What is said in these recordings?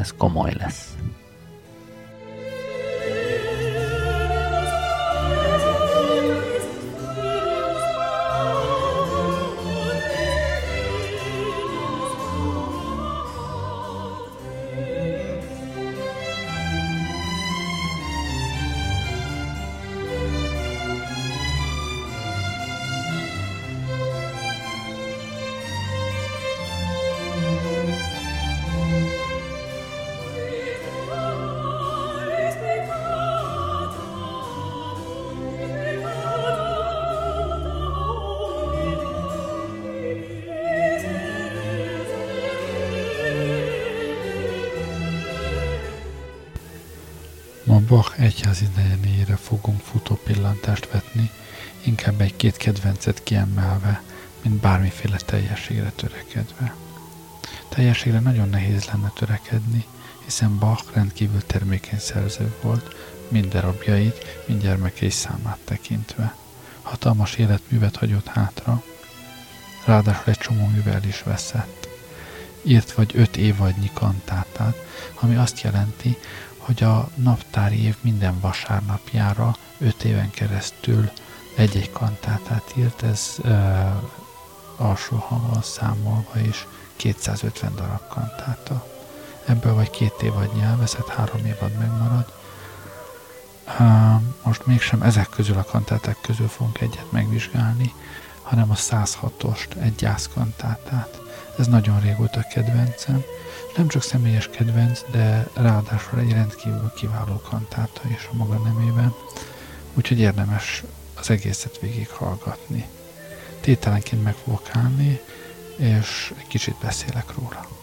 es como élas. Egyházi nejenéjére fogunk futó pillantást vetni, inkább egy-két kedvencet kiemelve, mint bármiféle teljességre törekedve. Teljességre nagyon nehéz lenne törekedni, hiszen Bach rendkívül termékeny szerző volt, mind darabjait, mind gyermekei számát tekintve. Hatalmas életművet hagyott hátra, ráadásul egy csomó művel is veszett. Írt vagy öt évadnyi kantátát, ami azt jelenti, hogy a naptári év minden vasárnapjára öt éven keresztül egy-egy kantátát írt, ez e, alsó hangon számolva is 250 darab kantáta. Ebből vagy két évad nyelvezet, három évad megmarad. E, most mégsem ezek közül a kantáták közül fogunk egyet megvizsgálni, hanem a 106-ost, egy gyászkantátát. Ez nagyon régóta kedvencem, nem csak személyes kedvenc, de ráadásul egy rendkívül kiváló kantáta is a maga nemében, úgyhogy érdemes az egészet végig hallgatni. Tételenként meg és egy kicsit beszélek róla.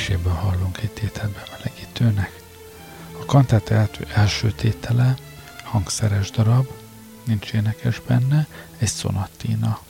Miséből hallunk egy tételt bemelegítőnek. A kantát első tétele hangszeres darab, nincs énekes benne, egy szonattína.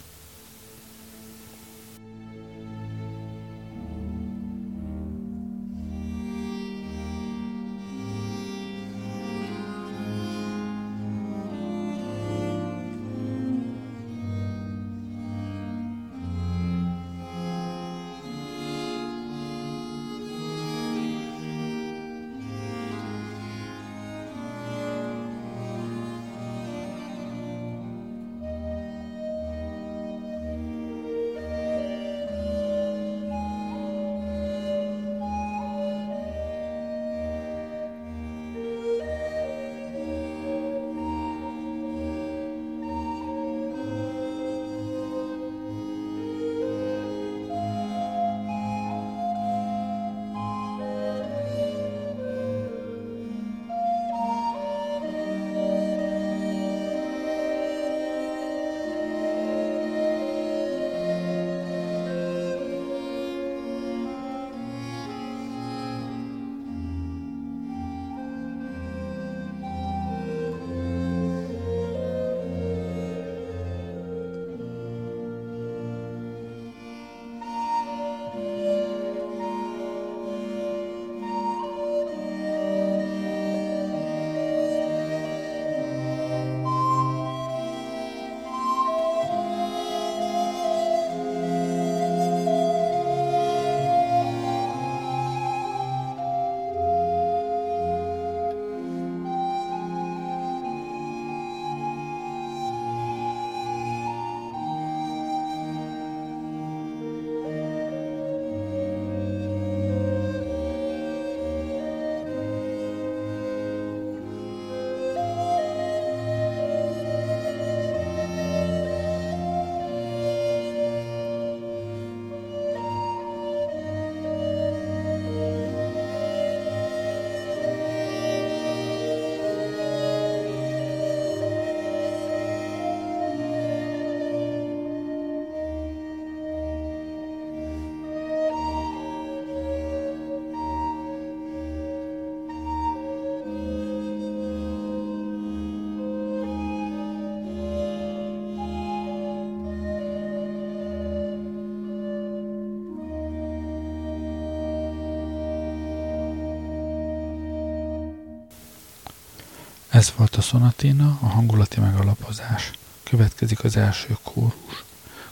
Ez volt a szonatina, a hangulati megalapozás. Következik az első kórus.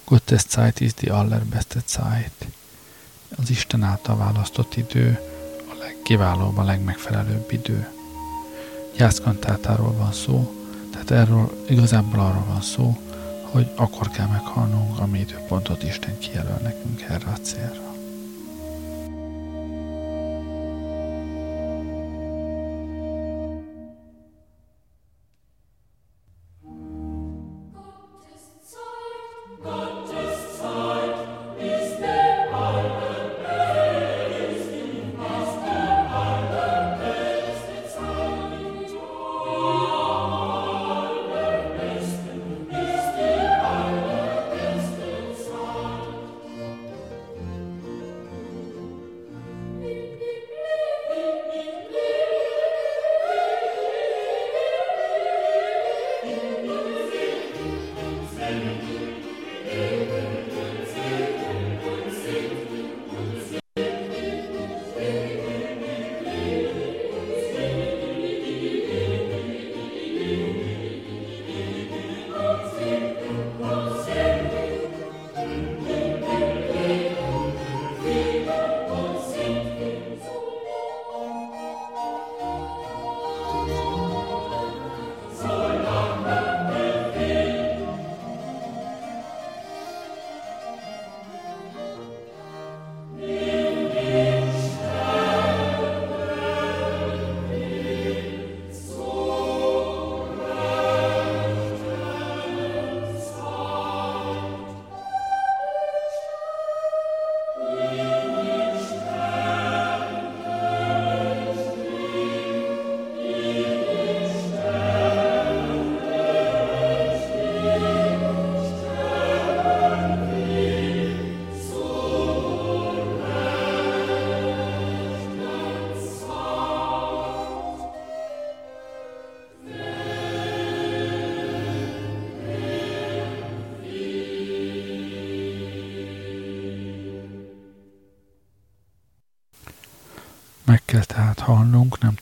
Gottes Zeit ist die allerbeste Zeit. Az Isten által választott idő a legkiválóbb, a legmegfelelőbb idő. Jászkantátáról van szó, tehát erről igazából arról van szó, hogy akkor kell meghalnunk, ami időpontot Isten kijelöl nekünk erre a célra.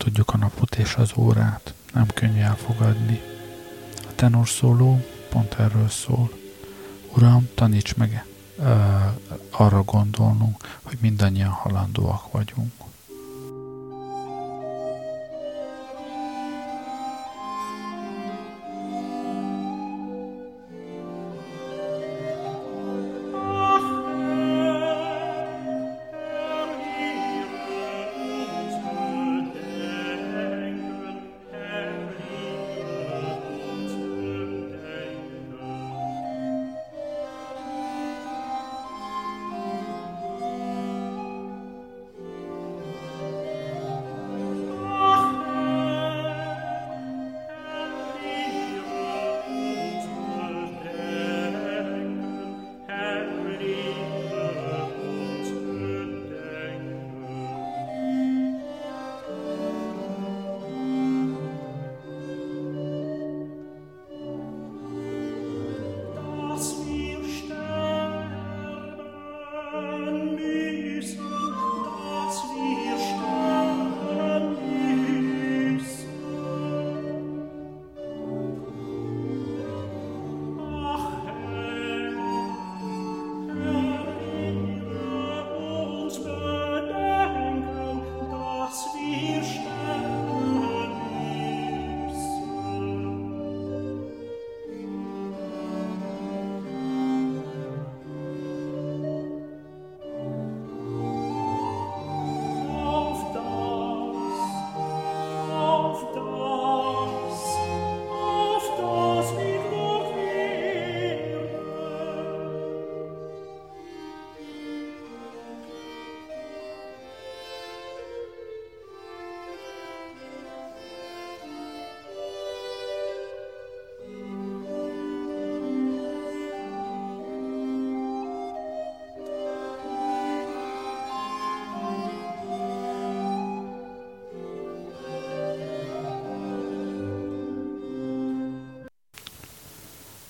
Tudjuk a napot és az órát, nem könnyű elfogadni. A tenor pont erről szól. Uram, taníts meg uh, arra gondolnunk, hogy mindannyian halandóak vagyunk.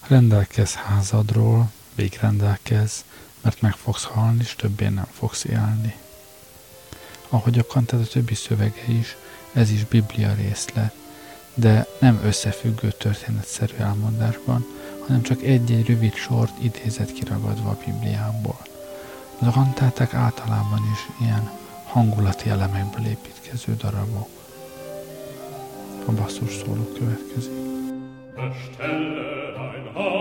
Rendelkez házadról, végrendelkez, mert meg fogsz halni, és többé nem fogsz élni. Ahogy a kantát a többi szövege is, ez is Biblia részlet. de nem összefüggő történetszerű elmondásban, hanem csak egy-egy rövid sort idézett kiragadva a Bibliából. Az kantáták általában is ilyen hangulati elemekből építkező darabok. A basszus szóló következik. Bestelle ein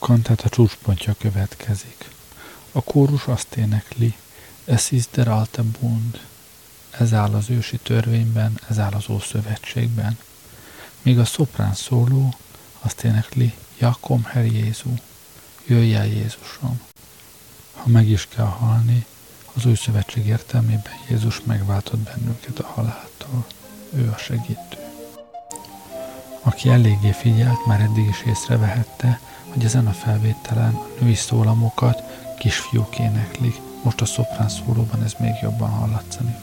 A kantát a csúcspontja következik. A kórus azt énekli, es ist der alte Bund. Ez áll az ősi törvényben, ez áll az Ószövetségben. Míg a szoprán szóló azt énekli, Jakom Herr Jézu, jöjj el Jézusom. Ha meg is kell halni, az új szövetség értelmében Jézus megváltott bennünket a haláltól. Ő a segítő. Aki eléggé figyelt, már eddig is észrevehette, hogy ezen a felvételen a női szólamokat kisfiúk éneklik. Most a szoprán szólóban ez még jobban hallatszani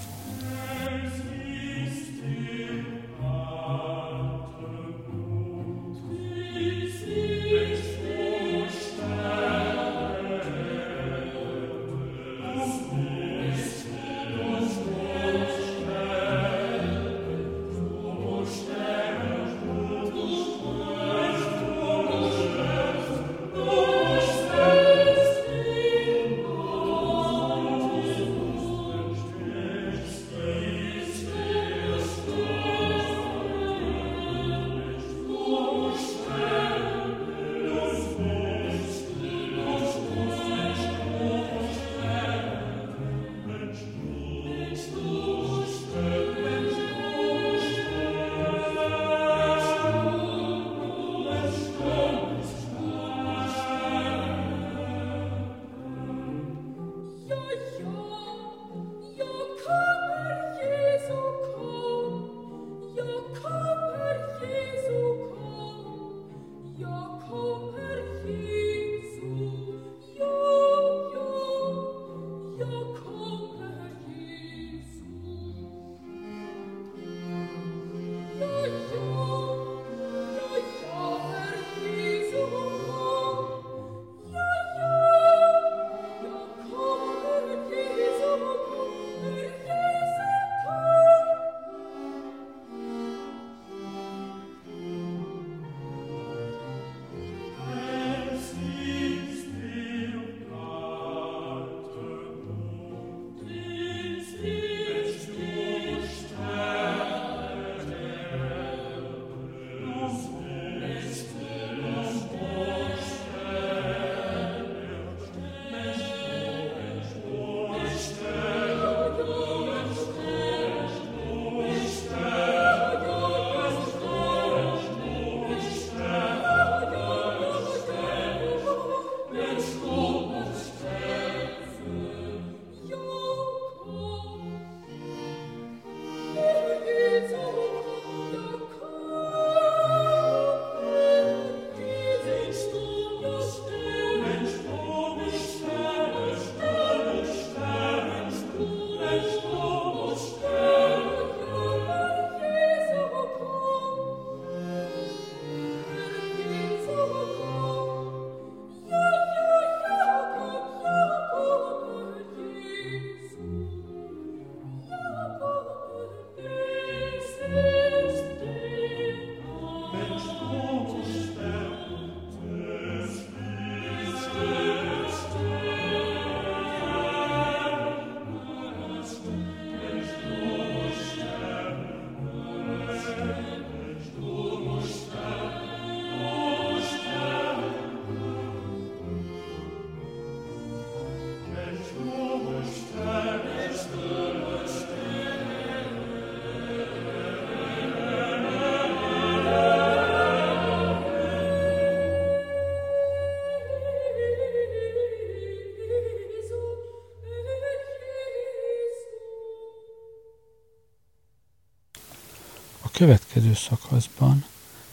következő szakaszban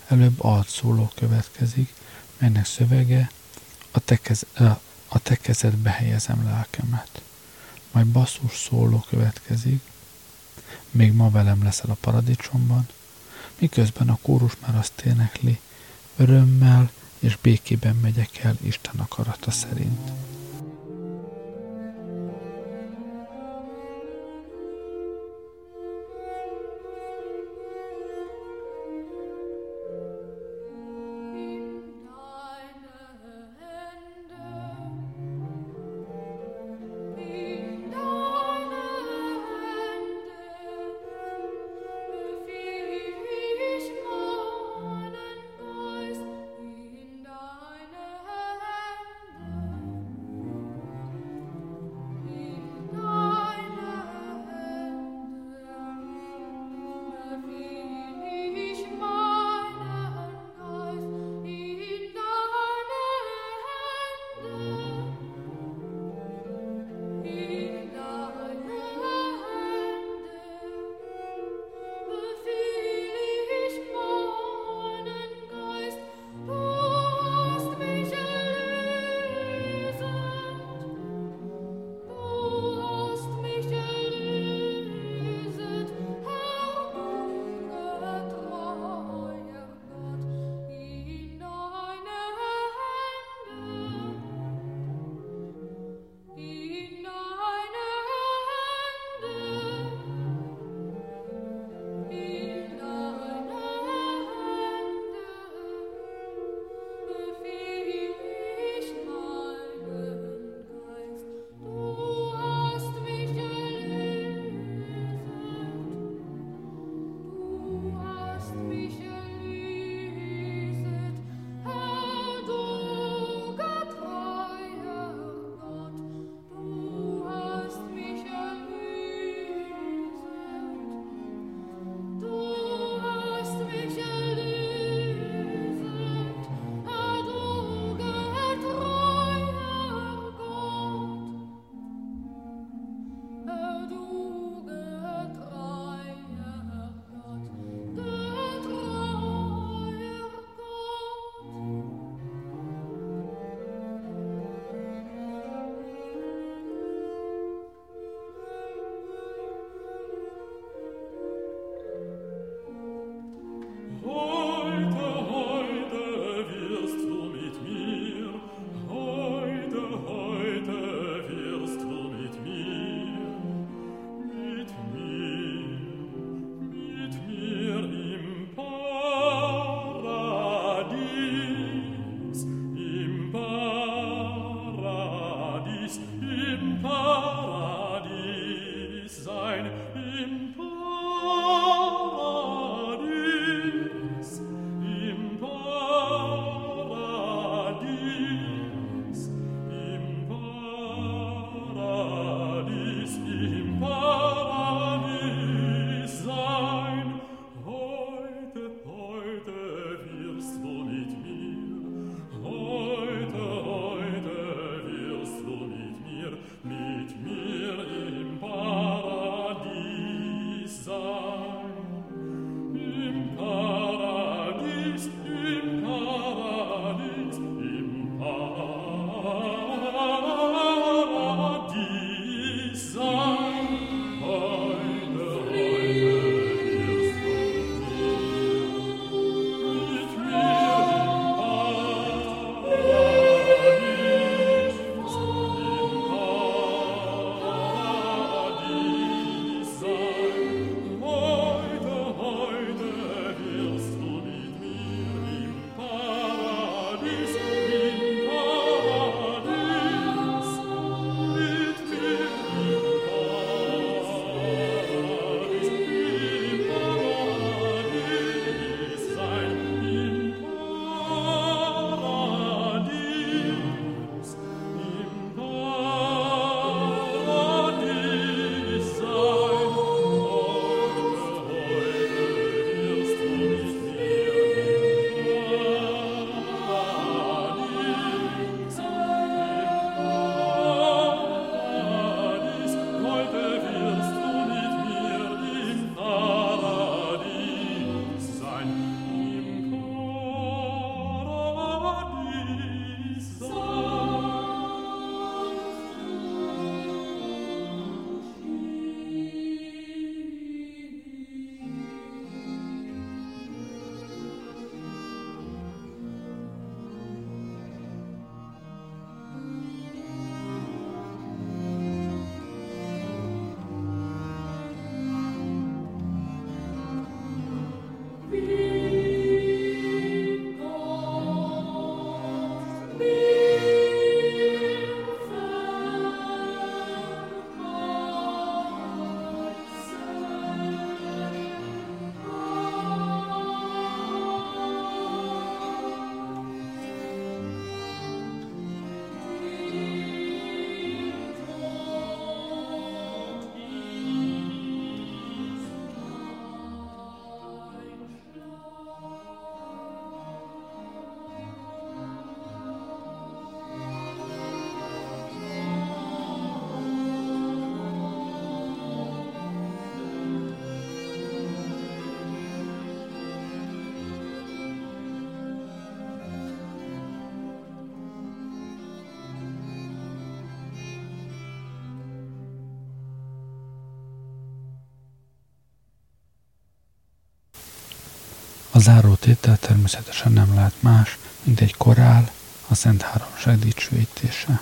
előbb alt szóló következik, melynek szövege a te, kez, a te kezedbe helyezem lelkemet. Majd basszus szóló következik, még ma velem leszel a paradicsomban, miközben a kórus már azt énekli, örömmel és békében megyek el Isten akarata szerint. Záró tétel természetesen nem lehet más, mint egy korál, a Szent Háromság dicsőítése.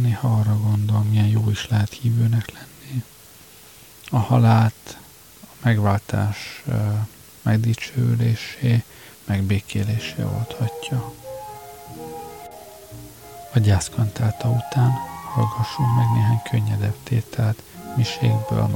Néha arra gondol, milyen jó is lehet hívőnek lenni. A halált, a megváltás megdicsőlésé, megbékélésé oldhatja. A gyászkantáta után hallgassunk meg néhány könnyedebb tételt miségből a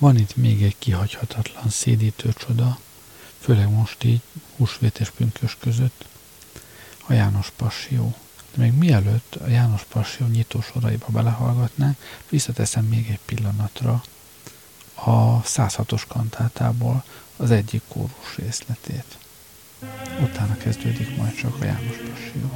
Van itt még egy kihagyhatatlan szédítő csoda, főleg most így húsvét és pünkös között, a János Passió. De még mielőtt a János Passió nyitó soraiba belehallgatnánk, visszateszem még egy pillanatra a 106-os kantátából az egyik kórus részletét. Utána kezdődik majd csak a János Passió.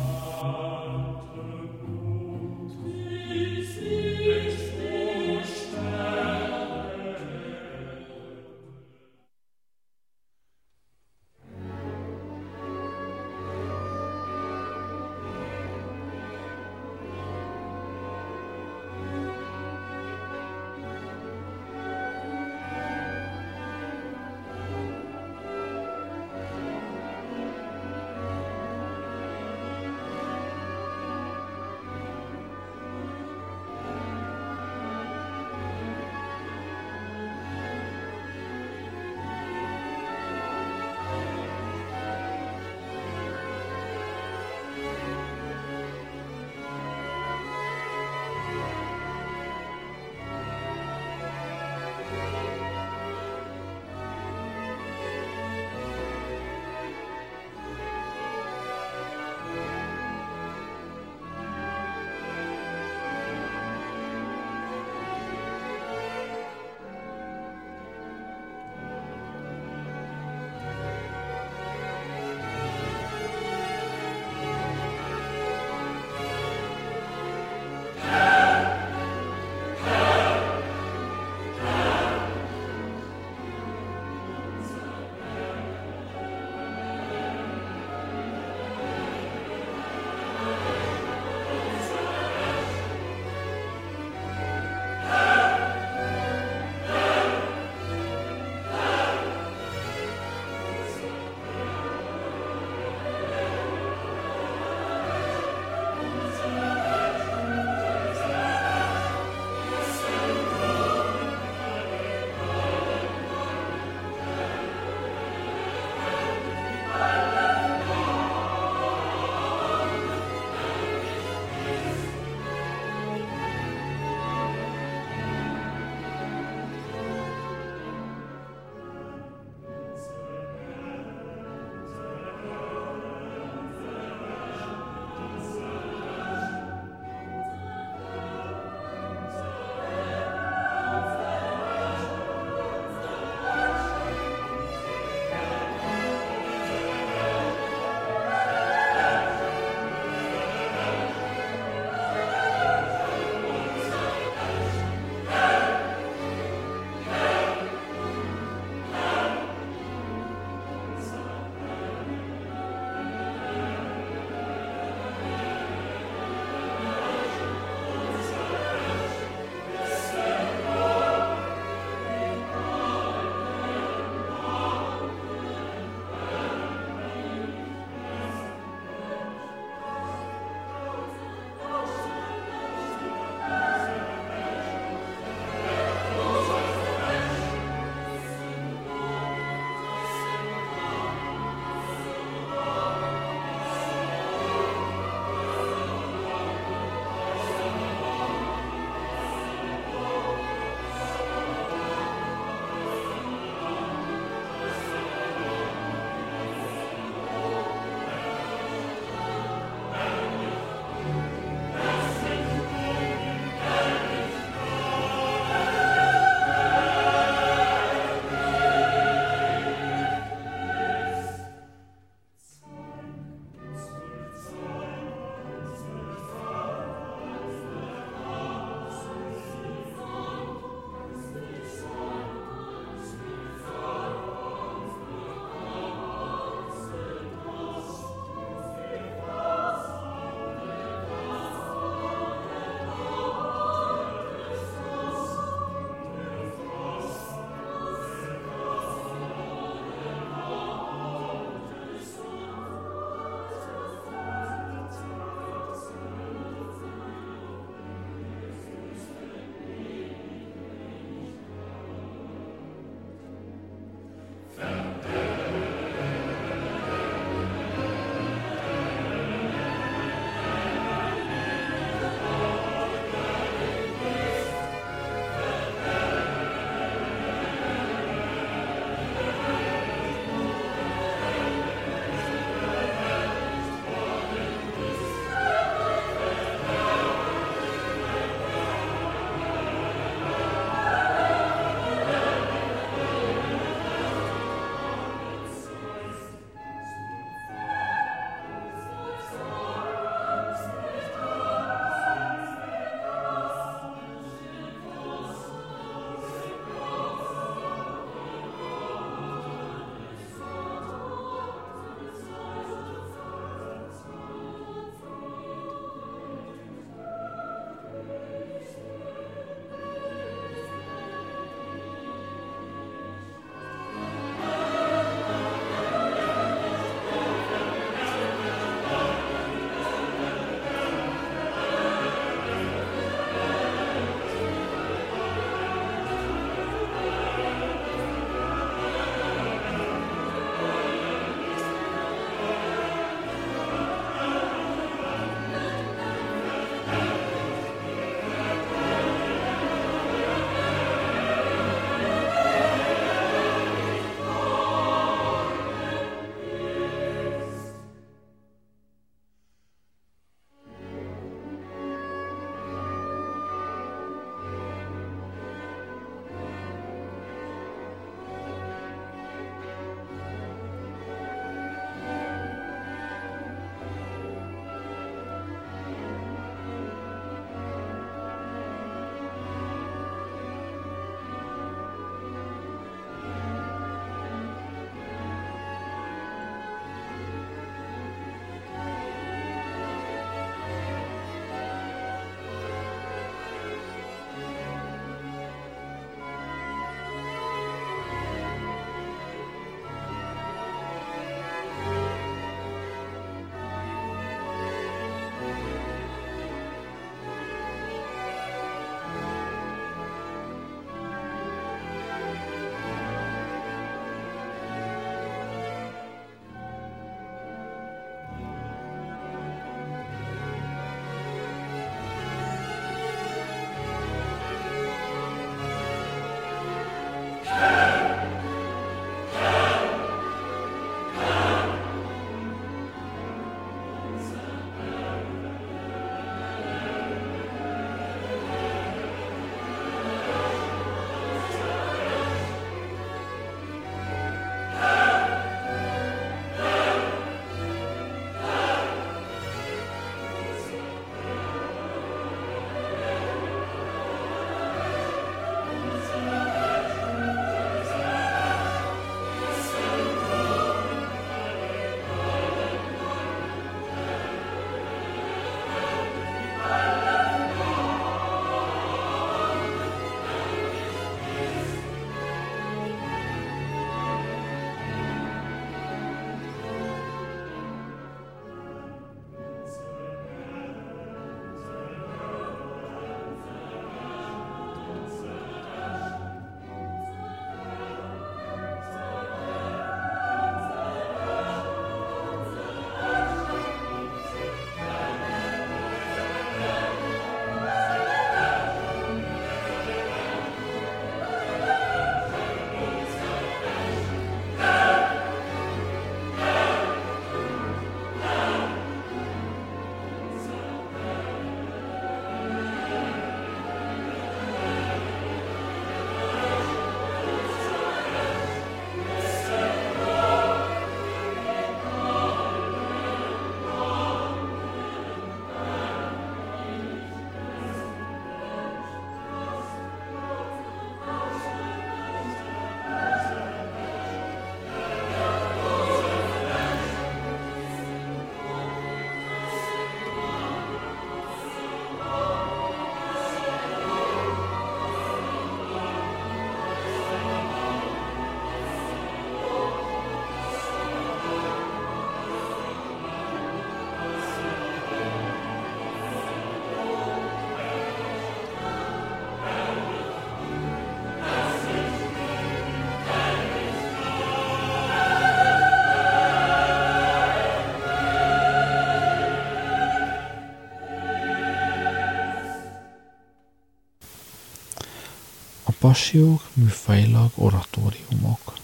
Passiók műfajilag oratóriumok.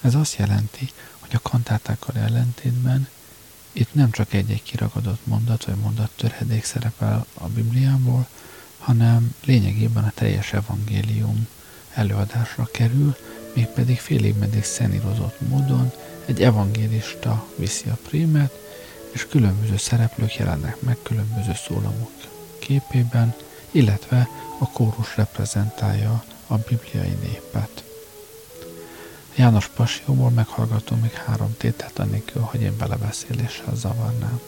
Ez azt jelenti, hogy a kantátákkal ellentétben itt nem csak egy-egy kiragadott mondat vagy mondattörhedék szerepel a Bibliából, hanem lényegében a teljes evangélium előadásra kerül, mégpedig félig meddig szenírozott módon egy evangélista viszi a prémet, és különböző szereplők jelennek meg különböző szólamok képében, illetve a kórus reprezentálja a bibliai népet. János Pasióból meghallgatom még három tételt, annélkül, hogy én belebeszéléssel zavarnám.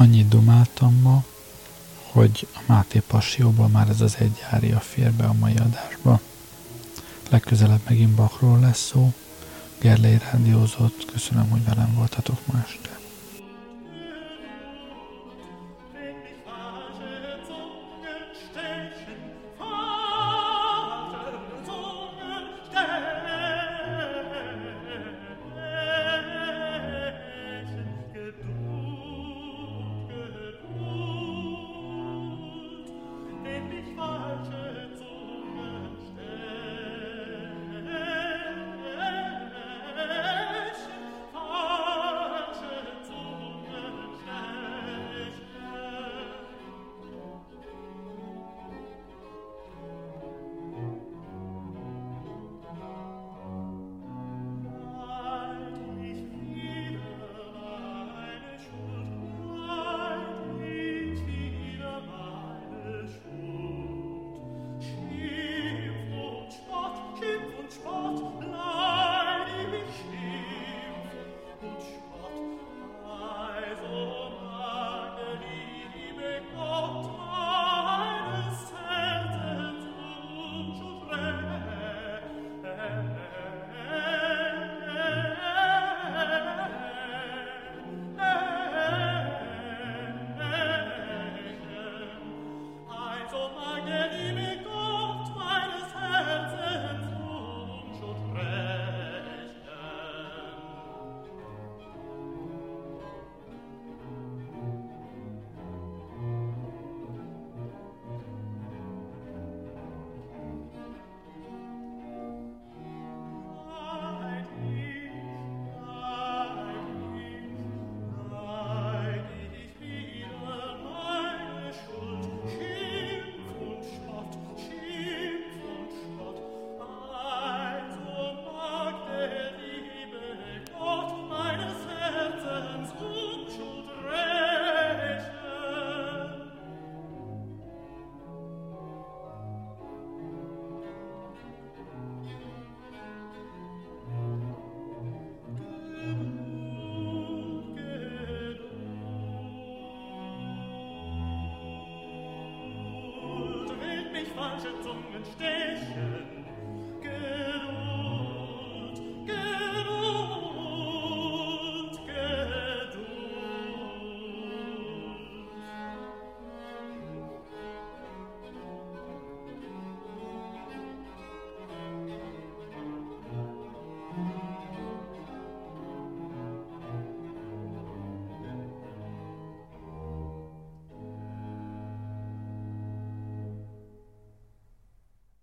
Annyit dumáltam ma, hogy a Máté Passióból már ez az egy ária fér be a mai adásba. Legközelebb megint Bachról lesz szó. Gerlei rádiózott, köszönöm, hogy velem voltatok ma este.